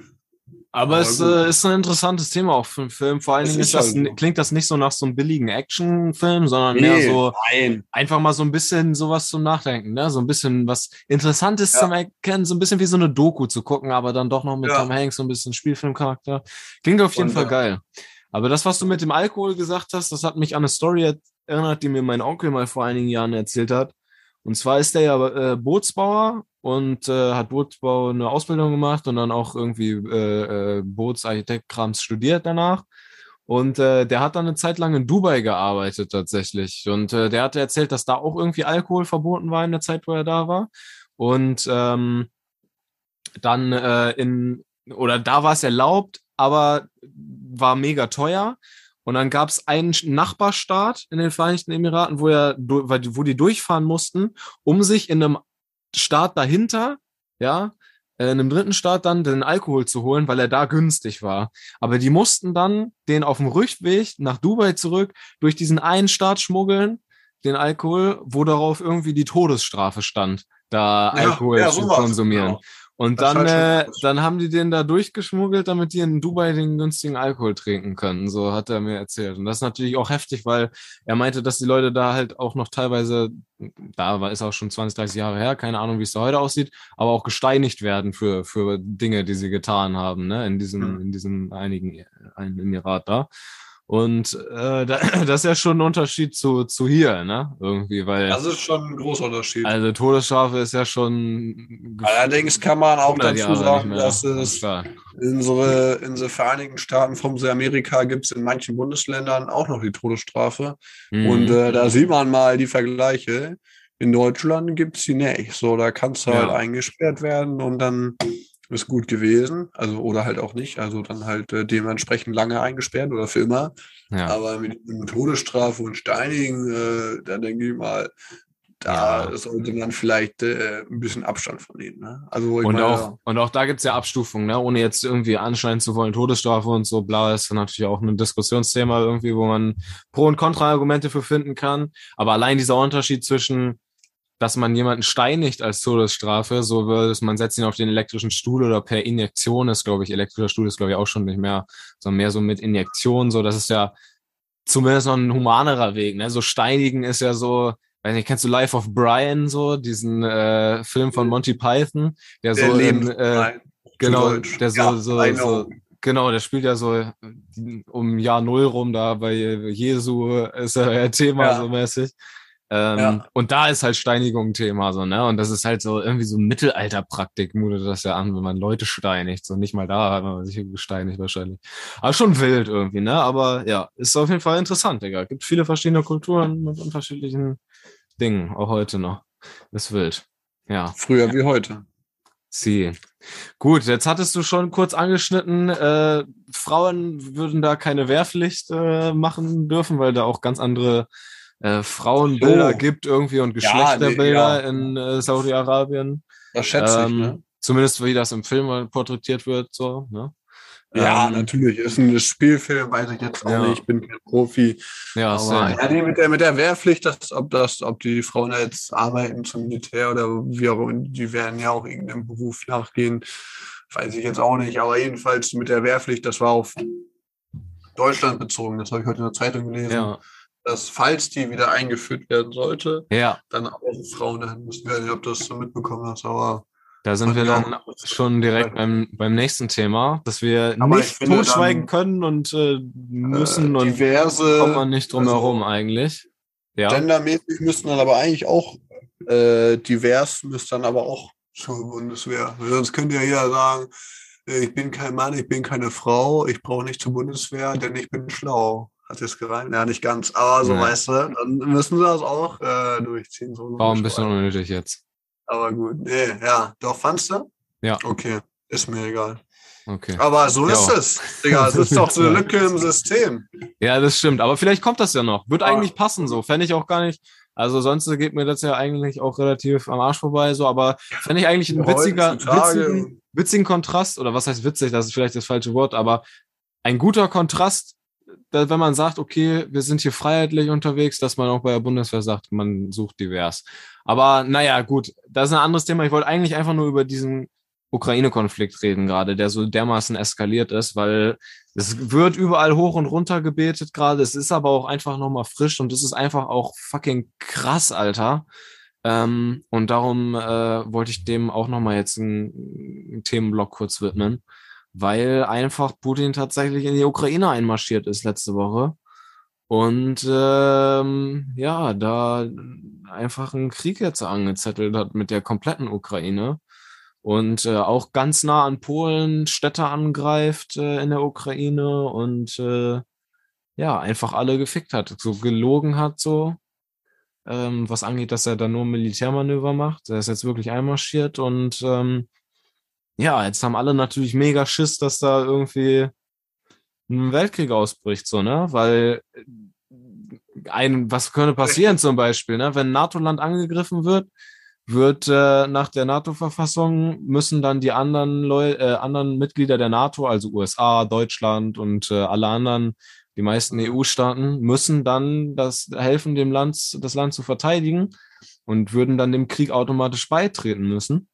Aber, Aber es äh, ist ein interessantes Thema auch für einen Film. Vor allen Dingen ist das, halt klingt das nicht so nach so einem billigen Actionfilm, sondern nee, mehr so nein. einfach mal so ein bisschen sowas zum Nachdenken, ne? So ein bisschen was Interessantes ja. zum Erkennen, so ein bisschen wie so eine Doku zu gucken, aber dann doch noch mit ja. Tom Hanks so ein bisschen Spielfilmcharakter. Klingt auf jeden Und, Fall geil. Aber das, was du mit dem Alkohol gesagt hast, das hat mich an eine Story erinnert, die mir mein Onkel mal vor einigen Jahren erzählt hat. Und zwar ist er ja äh, Bootsbauer und äh, hat Bootsbau eine Ausbildung gemacht und dann auch irgendwie äh, äh, Bootsarchitekt-Krams studiert danach. Und äh, der hat dann eine Zeit lang in Dubai gearbeitet tatsächlich. Und äh, der hatte erzählt, dass da auch irgendwie Alkohol verboten war in der Zeit, wo er da war. Und ähm, dann äh, in, oder da war es erlaubt, aber war mega teuer. Und dann gab es einen Nachbarstaat in den Vereinigten Emiraten, wo, er, wo die durchfahren mussten, um sich in einem Staat dahinter, ja, äh, in einem dritten Staat dann den Alkohol zu holen, weil er da günstig war. Aber die mussten dann den auf dem Rückweg nach Dubai zurück durch diesen einen Staat schmuggeln, den Alkohol, wo darauf irgendwie die Todesstrafe stand, da Alkohol ja, zu konsumieren. Genau. Und das dann, äh, dann haben die den da durchgeschmuggelt, damit die in Dubai den günstigen Alkohol trinken können. So hat er mir erzählt. Und das ist natürlich auch heftig, weil er meinte, dass die Leute da halt auch noch teilweise, da war ist auch schon 20, 30 Jahre her, keine Ahnung, wie es da heute aussieht, aber auch gesteinigt werden für, für Dinge, die sie getan haben, ne, in diesem, mhm. in diesem einigen Emirat da. Und äh, das ist ja schon ein Unterschied zu, zu hier, ne? Irgendwie, weil. Das ist schon ein großer Unterschied. Also Todesstrafe ist ja schon. Allerdings kann man auch dazu sagen, dass es unsere, unsere Vereinigten Staaten von Amerika gibt es in manchen Bundesländern auch noch die Todesstrafe. Mhm. Und äh, da sieht man mal die Vergleiche. In Deutschland gibt es die nicht. So, da kannst du halt ja. halt eingesperrt werden und dann ist gut gewesen, also oder halt auch nicht, also dann halt äh, dementsprechend lange eingesperrt oder für immer. Ja. Aber mit, mit Todesstrafe und Steinigen, äh, da denke ich mal, da ja. sollte man vielleicht äh, ein bisschen Abstand von nehmen. Ne? Also und, meine, auch, und auch da gibt es ja Abstufungen, ne? ohne jetzt irgendwie anschneiden zu wollen, Todesstrafe und so, bla, ist natürlich auch ein Diskussionsthema irgendwie, wo man Pro- und Kontraargumente für finden kann. Aber allein dieser Unterschied zwischen dass man jemanden steinigt als Todesstrafe, so wird es, man setzt ihn auf den elektrischen Stuhl oder per Injektion ist, glaube ich, elektrischer Stuhl ist, glaube ich, auch schon nicht mehr, sondern mehr so mit Injektion, so, das ist ja zumindest noch ein humanerer Weg, ne, so steinigen ist ja so, weiß nicht, kennst du Life of Brian, so, diesen äh, Film von Monty Python, der, der so in, äh, genau, der so, ja, so, so, genau, der spielt ja so um Jahr Null rum da bei Jesu ist ja Thema ja. so mäßig. Ähm, ja. Und da ist halt Steinigung ein Thema, so, ne? Und das ist halt so irgendwie so Mittelalterpraktik, mutet das ja an, wenn man Leute steinigt. So nicht mal da hat man sich gesteinigt wahrscheinlich. Aber schon wild irgendwie, ne? Aber ja, ist auf jeden Fall interessant, Digga. Gibt viele verschiedene Kulturen mit unterschiedlichen Dingen, auch heute noch. Ist wild. Ja. Früher wie heute. Sie. Gut, jetzt hattest du schon kurz angeschnitten, äh, Frauen würden da keine Wehrpflicht äh, machen dürfen, weil da auch ganz andere äh, Frauenbilder so. gibt irgendwie und Geschlechterbilder ja, nee, ja. in äh, Saudi-Arabien. Das schätze ähm, ich, ne? Zumindest wie das im Film porträtiert wird, so, ne? Ja, ähm, natürlich. Ist ein Spielfilm, weiß ich jetzt auch ja. nicht. Ich bin kein Profi. Ja, aber, ja nee, mit, der, mit der Wehrpflicht, dass, ob, das, ob die Frauen jetzt arbeiten zum Militär oder wie auch immer, die werden ja auch irgendeinem Beruf nachgehen, weiß ich jetzt auch nicht. Aber jedenfalls mit der Wehrpflicht, das war auf Deutschland bezogen. Das habe ich heute in der Zeitung gelesen. Ja dass falls die wieder eingeführt werden sollte, ja. dann auch Frauen dahin müssen. Ich ob du das so mitbekommen hast, aber da sind wir dann schon direkt beim, beim nächsten Thema, dass wir aber nicht totschweigen können und äh, müssen äh, diverse, und kommt man nicht drum also, herum eigentlich. Ja. Gendermäßig müssten dann aber eigentlich auch äh, divers müsste dann aber auch zur Bundeswehr. Sonst könnte ja jeder sagen, äh, ich bin kein Mann, ich bin keine Frau, ich brauche nicht zur Bundeswehr, denn ich bin schlau. Hat jetzt gereimt? Ja, nicht ganz, aber so, nee. weißt du, dann müssen sie das auch äh, durchziehen. So War ein bisschen unnötig jetzt. Aber gut, nee, ja, doch, fandst du? Ja. Okay, ist mir egal. Okay. Aber so ist ja. es. Digga, es ist doch so eine Lücke im System. Ja, das stimmt. Aber vielleicht kommt das ja noch. Wird ah. eigentlich passen so. Fände ich auch gar nicht. Also sonst geht mir das ja eigentlich auch relativ am Arsch vorbei, so, aber fände ich eigentlich ein witziger, witzigen, witzigen Kontrast, oder was heißt witzig, das ist vielleicht das falsche Wort, aber ein guter Kontrast wenn man sagt, okay, wir sind hier freiheitlich unterwegs, dass man auch bei der Bundeswehr sagt, man sucht divers. Aber naja, gut, das ist ein anderes Thema. Ich wollte eigentlich einfach nur über diesen Ukraine-Konflikt reden gerade, der so dermaßen eskaliert ist, weil es wird überall hoch und runter gebetet gerade. Es ist aber auch einfach nochmal frisch und es ist einfach auch fucking krass, Alter. Ähm, und darum äh, wollte ich dem auch nochmal jetzt einen, einen Themenblock kurz widmen weil einfach Putin tatsächlich in die Ukraine einmarschiert ist letzte Woche und ähm, ja, da einfach einen Krieg jetzt angezettelt hat mit der kompletten Ukraine und äh, auch ganz nah an Polen Städte angreift äh, in der Ukraine und äh, ja, einfach alle gefickt hat, so gelogen hat, so ähm, was angeht, dass er da nur Militärmanöver macht. Er ist jetzt wirklich einmarschiert und ähm, ja, jetzt haben alle natürlich mega Schiss, dass da irgendwie ein Weltkrieg ausbricht, so, ne? Weil äh, ein, was könnte passieren zum Beispiel, ne? Wenn ein NATO-Land angegriffen wird, wird äh, nach der NATO-Verfassung müssen dann die anderen Leu äh, anderen Mitglieder der NATO, also USA, Deutschland und äh, alle anderen, die meisten EU-Staaten, müssen dann das helfen, dem Land das Land zu verteidigen und würden dann dem Krieg automatisch beitreten müssen.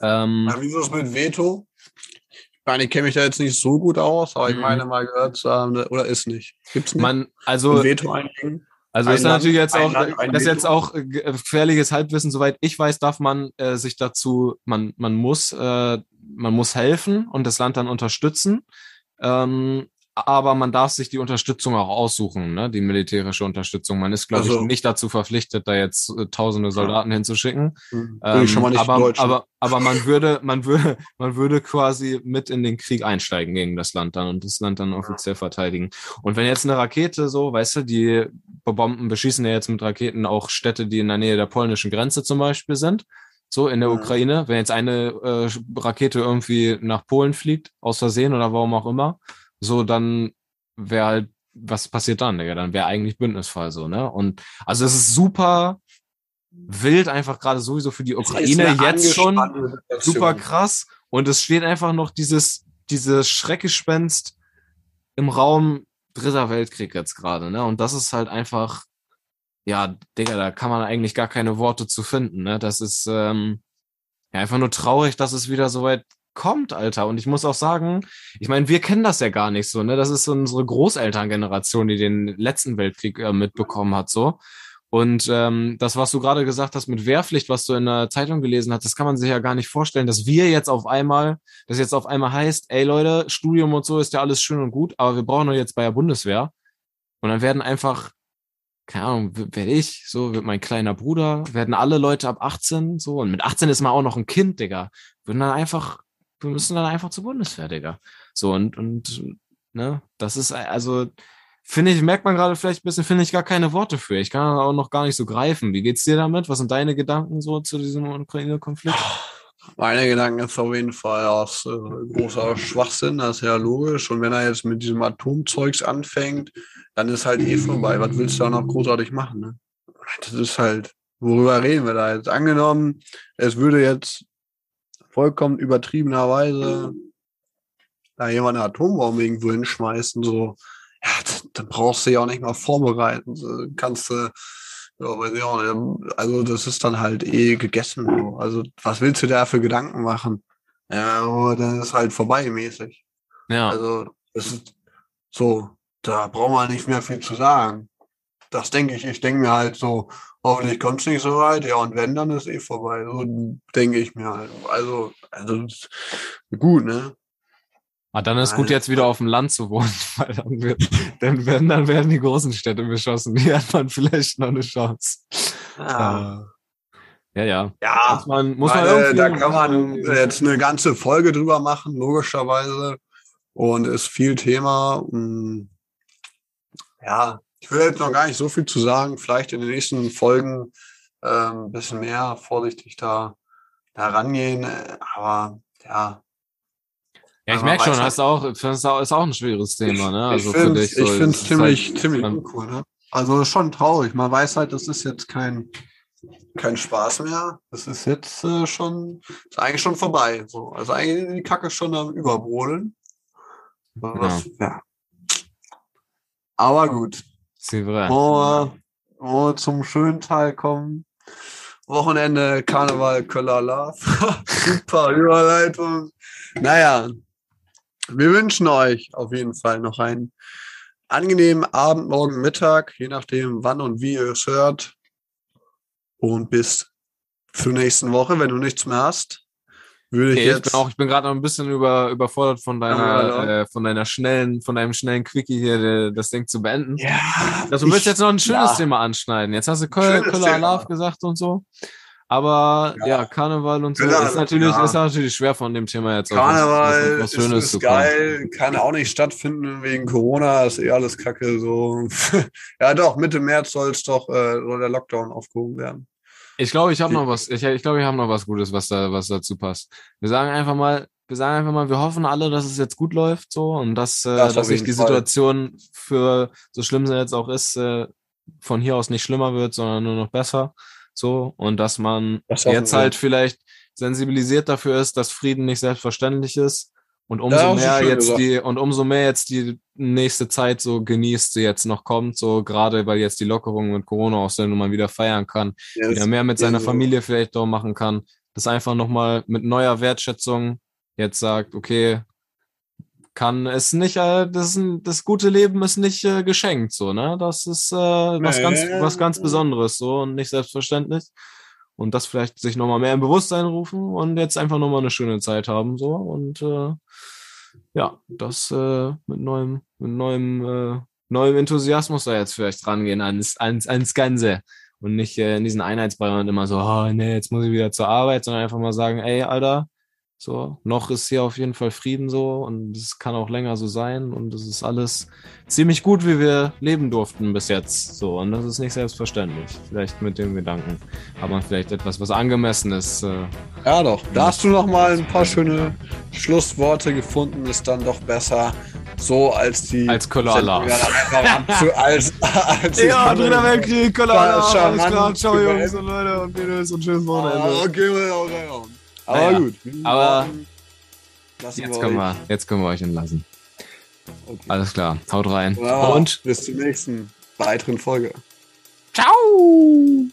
Ähm, ja, wie ist es mit Veto? Ich meine, ich kenne mich da jetzt nicht so gut aus, aber ich mhm. meine mal gehört zu haben, oder ist nicht. Gibt's nicht? Man, also, Veto einlegen? Also das ist Land, natürlich jetzt auch, Land, das ist jetzt auch äh, gefährliches Halbwissen. Soweit ich weiß, darf man äh, sich dazu, man, man muss, äh, man muss helfen und das Land dann unterstützen. Ähm, aber man darf sich die Unterstützung auch aussuchen, ne? die militärische Unterstützung. Man ist, glaube also, ich, nicht dazu verpflichtet, da jetzt äh, tausende Soldaten ja. hinzuschicken. Mhm. Ähm, schon mal nicht aber, aber, aber man würde, man würde, man würde quasi mit in den Krieg einsteigen gegen das Land dann und das Land dann offiziell ja. verteidigen. Und wenn jetzt eine Rakete so, weißt du, die Bomben beschießen ja jetzt mit Raketen auch Städte, die in der Nähe der polnischen Grenze zum Beispiel sind. So in der ja. Ukraine, wenn jetzt eine äh, Rakete irgendwie nach Polen fliegt, aus Versehen oder warum auch immer, so, dann wäre halt, was passiert dann, Digga? Dann wäre eigentlich Bündnisfall so, ne? Und also es ist super wild, einfach gerade sowieso für die Ukraine jetzt schon super krass. Und es steht einfach noch dieses, dieses Schreckgespenst im Raum Dritter Weltkrieg jetzt gerade, ne? Und das ist halt einfach, ja, Digga, da kann man eigentlich gar keine Worte zu finden, ne? Das ist ähm, ja einfach nur traurig, dass es wieder so weit kommt, Alter. Und ich muss auch sagen, ich meine, wir kennen das ja gar nicht so, ne? Das ist so unsere Großelterngeneration, die den letzten Weltkrieg äh, mitbekommen hat, so. Und ähm, das, was du gerade gesagt hast mit Wehrpflicht, was du in der Zeitung gelesen hast, das kann man sich ja gar nicht vorstellen, dass wir jetzt auf einmal, das jetzt auf einmal heißt, ey Leute, Studium und so ist ja alles schön und gut, aber wir brauchen doch jetzt bei der Bundeswehr. Und dann werden einfach, keine Ahnung, werde ich, so wird mein kleiner Bruder, werden alle Leute ab 18, so, und mit 18 ist man auch noch ein Kind, Digga, würden dann einfach wir müssen dann einfach zur Bundeswehr, Digga. So, und, und, ne, das ist, also, finde ich, merkt man gerade vielleicht ein bisschen, finde ich gar keine Worte für. Ich kann auch noch gar nicht so greifen. Wie geht's dir damit? Was sind deine Gedanken so zu diesem Ukraine-Konflikt? Meine Gedanken ist auf jeden Fall aus äh, großer Schwachsinn, das ist ja logisch. Und wenn er jetzt mit diesem Atomzeugs anfängt, dann ist halt eh vorbei. Was willst du da noch großartig machen? Ne? Das ist halt, worüber reden wir da jetzt? Angenommen, es würde jetzt vollkommen übertriebenerweise da jemand eine Atombombe irgendwo hinschmeißen, so, ja, dann brauchst du ja auch nicht mal vorbereiten. So, kannst du, ja, weiß ich auch nicht, also das ist dann halt eh gegessen. So. Also was willst du da für Gedanken machen? Ja, aber dann ist halt vorbei mäßig. Ja. Also das ist so, da braucht man nicht mehr viel zu sagen. Das denke ich. Ich denke mir halt so, hoffentlich kommt es nicht so weit. Ja, und wenn, dann ist eh vorbei. So denke ich mir halt. Also, also gut, ne? Ah, dann ist gut, jetzt wieder auf dem Land zu wohnen, weil dann, wird, dann, werden, dann werden die großen Städte beschossen. Hier hat man vielleicht noch eine Chance. Ja. Äh, ja, ja. Ja, muss man, muss man weil, da kann man jetzt eine ganze Folge drüber machen, logischerweise. Und ist viel Thema. Hm. Ja, ich will jetzt noch gar nicht so viel zu sagen. Vielleicht in den nächsten Folgen äh, ein bisschen mehr vorsichtig da, da rangehen. Aber ja. Ja, ich merke schon, halt, hast auch, das ist auch ein schweres Thema, ne? Also ich finde es so, ziemlich, halt, ziemlich uncool, ne? Also schon traurig. Man weiß halt, das ist jetzt kein, kein Spaß mehr. Das ist jetzt äh, schon, ist eigentlich schon vorbei. So. Also eigentlich die Kacke schon am Überbrodeln. Ja. ja. Aber gut. Wo wir, zum schönen Teil kommen. Wochenende, Karneval, Love. Super Überleitung. Naja, wir wünschen euch auf jeden Fall noch einen angenehmen Abend, morgen, Mittag, je nachdem, wann und wie ihr es hört. Und bis zur nächsten Woche, wenn du nichts mehr hast würde ich, okay, jetzt. Ich bin auch, ich bin gerade noch ein bisschen über, überfordert von deiner, äh, von deiner schnellen, von deinem schnellen Quickie hier, das Ding zu beenden. Ja. Also, du willst jetzt noch ein schönes ja. Thema anschneiden. Jetzt hast du Köller, Köller Alarv gesagt und so. Aber ja, ja Karneval und so ist natürlich, ja. ist natürlich schwer von dem Thema jetzt Karneval was, was Schönes ist, ist geil, kann auch nicht stattfinden wegen Corona, ist eh alles Kacke so. ja, doch, Mitte März soll es doch äh, soll der Lockdown aufgehoben werden. Ich glaube, ich habe noch was. Ich, ich glaube, wir haben noch was Gutes, was da, was dazu passt. Wir sagen einfach mal, wir sagen einfach mal, wir hoffen alle, dass es jetzt gut läuft, so und dass, äh, das dass sich die Fall. Situation für so schlimm sie jetzt auch ist, äh, von hier aus nicht schlimmer wird, sondern nur noch besser. So, und dass man das jetzt halt vielleicht sensibilisiert dafür ist, dass Frieden nicht selbstverständlich ist. Und umso mehr jetzt gesagt. die, und umso mehr jetzt die nächste Zeit so genießt, die jetzt noch kommt, so gerade weil jetzt die Lockerungen mit Corona sind und man wieder feiern kann, yes. wieder mehr mit seiner Familie vielleicht auch machen kann, das einfach nochmal mit neuer Wertschätzung jetzt sagt, okay, kann es nicht, äh, das, das gute Leben ist nicht äh, geschenkt, so, ne? Das ist äh, was, ganz, was ganz Besonderes, so und nicht selbstverständlich. Und das vielleicht sich nochmal mehr im Bewusstsein rufen und jetzt einfach nochmal eine schöne Zeit haben, so. Und äh, ja, das äh, mit neuem, mit neuem, äh, neuem Enthusiasmus da jetzt vielleicht rangehen ans, ans, ans Ganze. Und nicht äh, in diesen Einheitsbrei immer so, oh nee, jetzt muss ich wieder zur Arbeit, sondern einfach mal sagen, ey, Alter, so, noch ist hier auf jeden Fall Frieden so und es kann auch länger so sein und es ist alles ziemlich gut, wie wir leben durften bis jetzt. So, und das ist nicht selbstverständlich. Vielleicht mit dem Gedanken hat man vielleicht etwas, was angemessen ist. Äh, ja, doch. Da hast du noch mal ein paar schöne Schlussworte gefunden. Ist dann doch besser so als die. Als Köller als, als Ja, dritter Weltkrieg, Köller Alles klar, ciao Jungs und Leute und Mädels und schönes Wochenende. Ah, okay, okay, okay. Aber naja, gut. Aber jetzt wir können, wir, jetzt können wir euch entlassen. Okay. Alles klar. Haut rein. Wow. Und bis zur nächsten weiteren Folge. Ciao!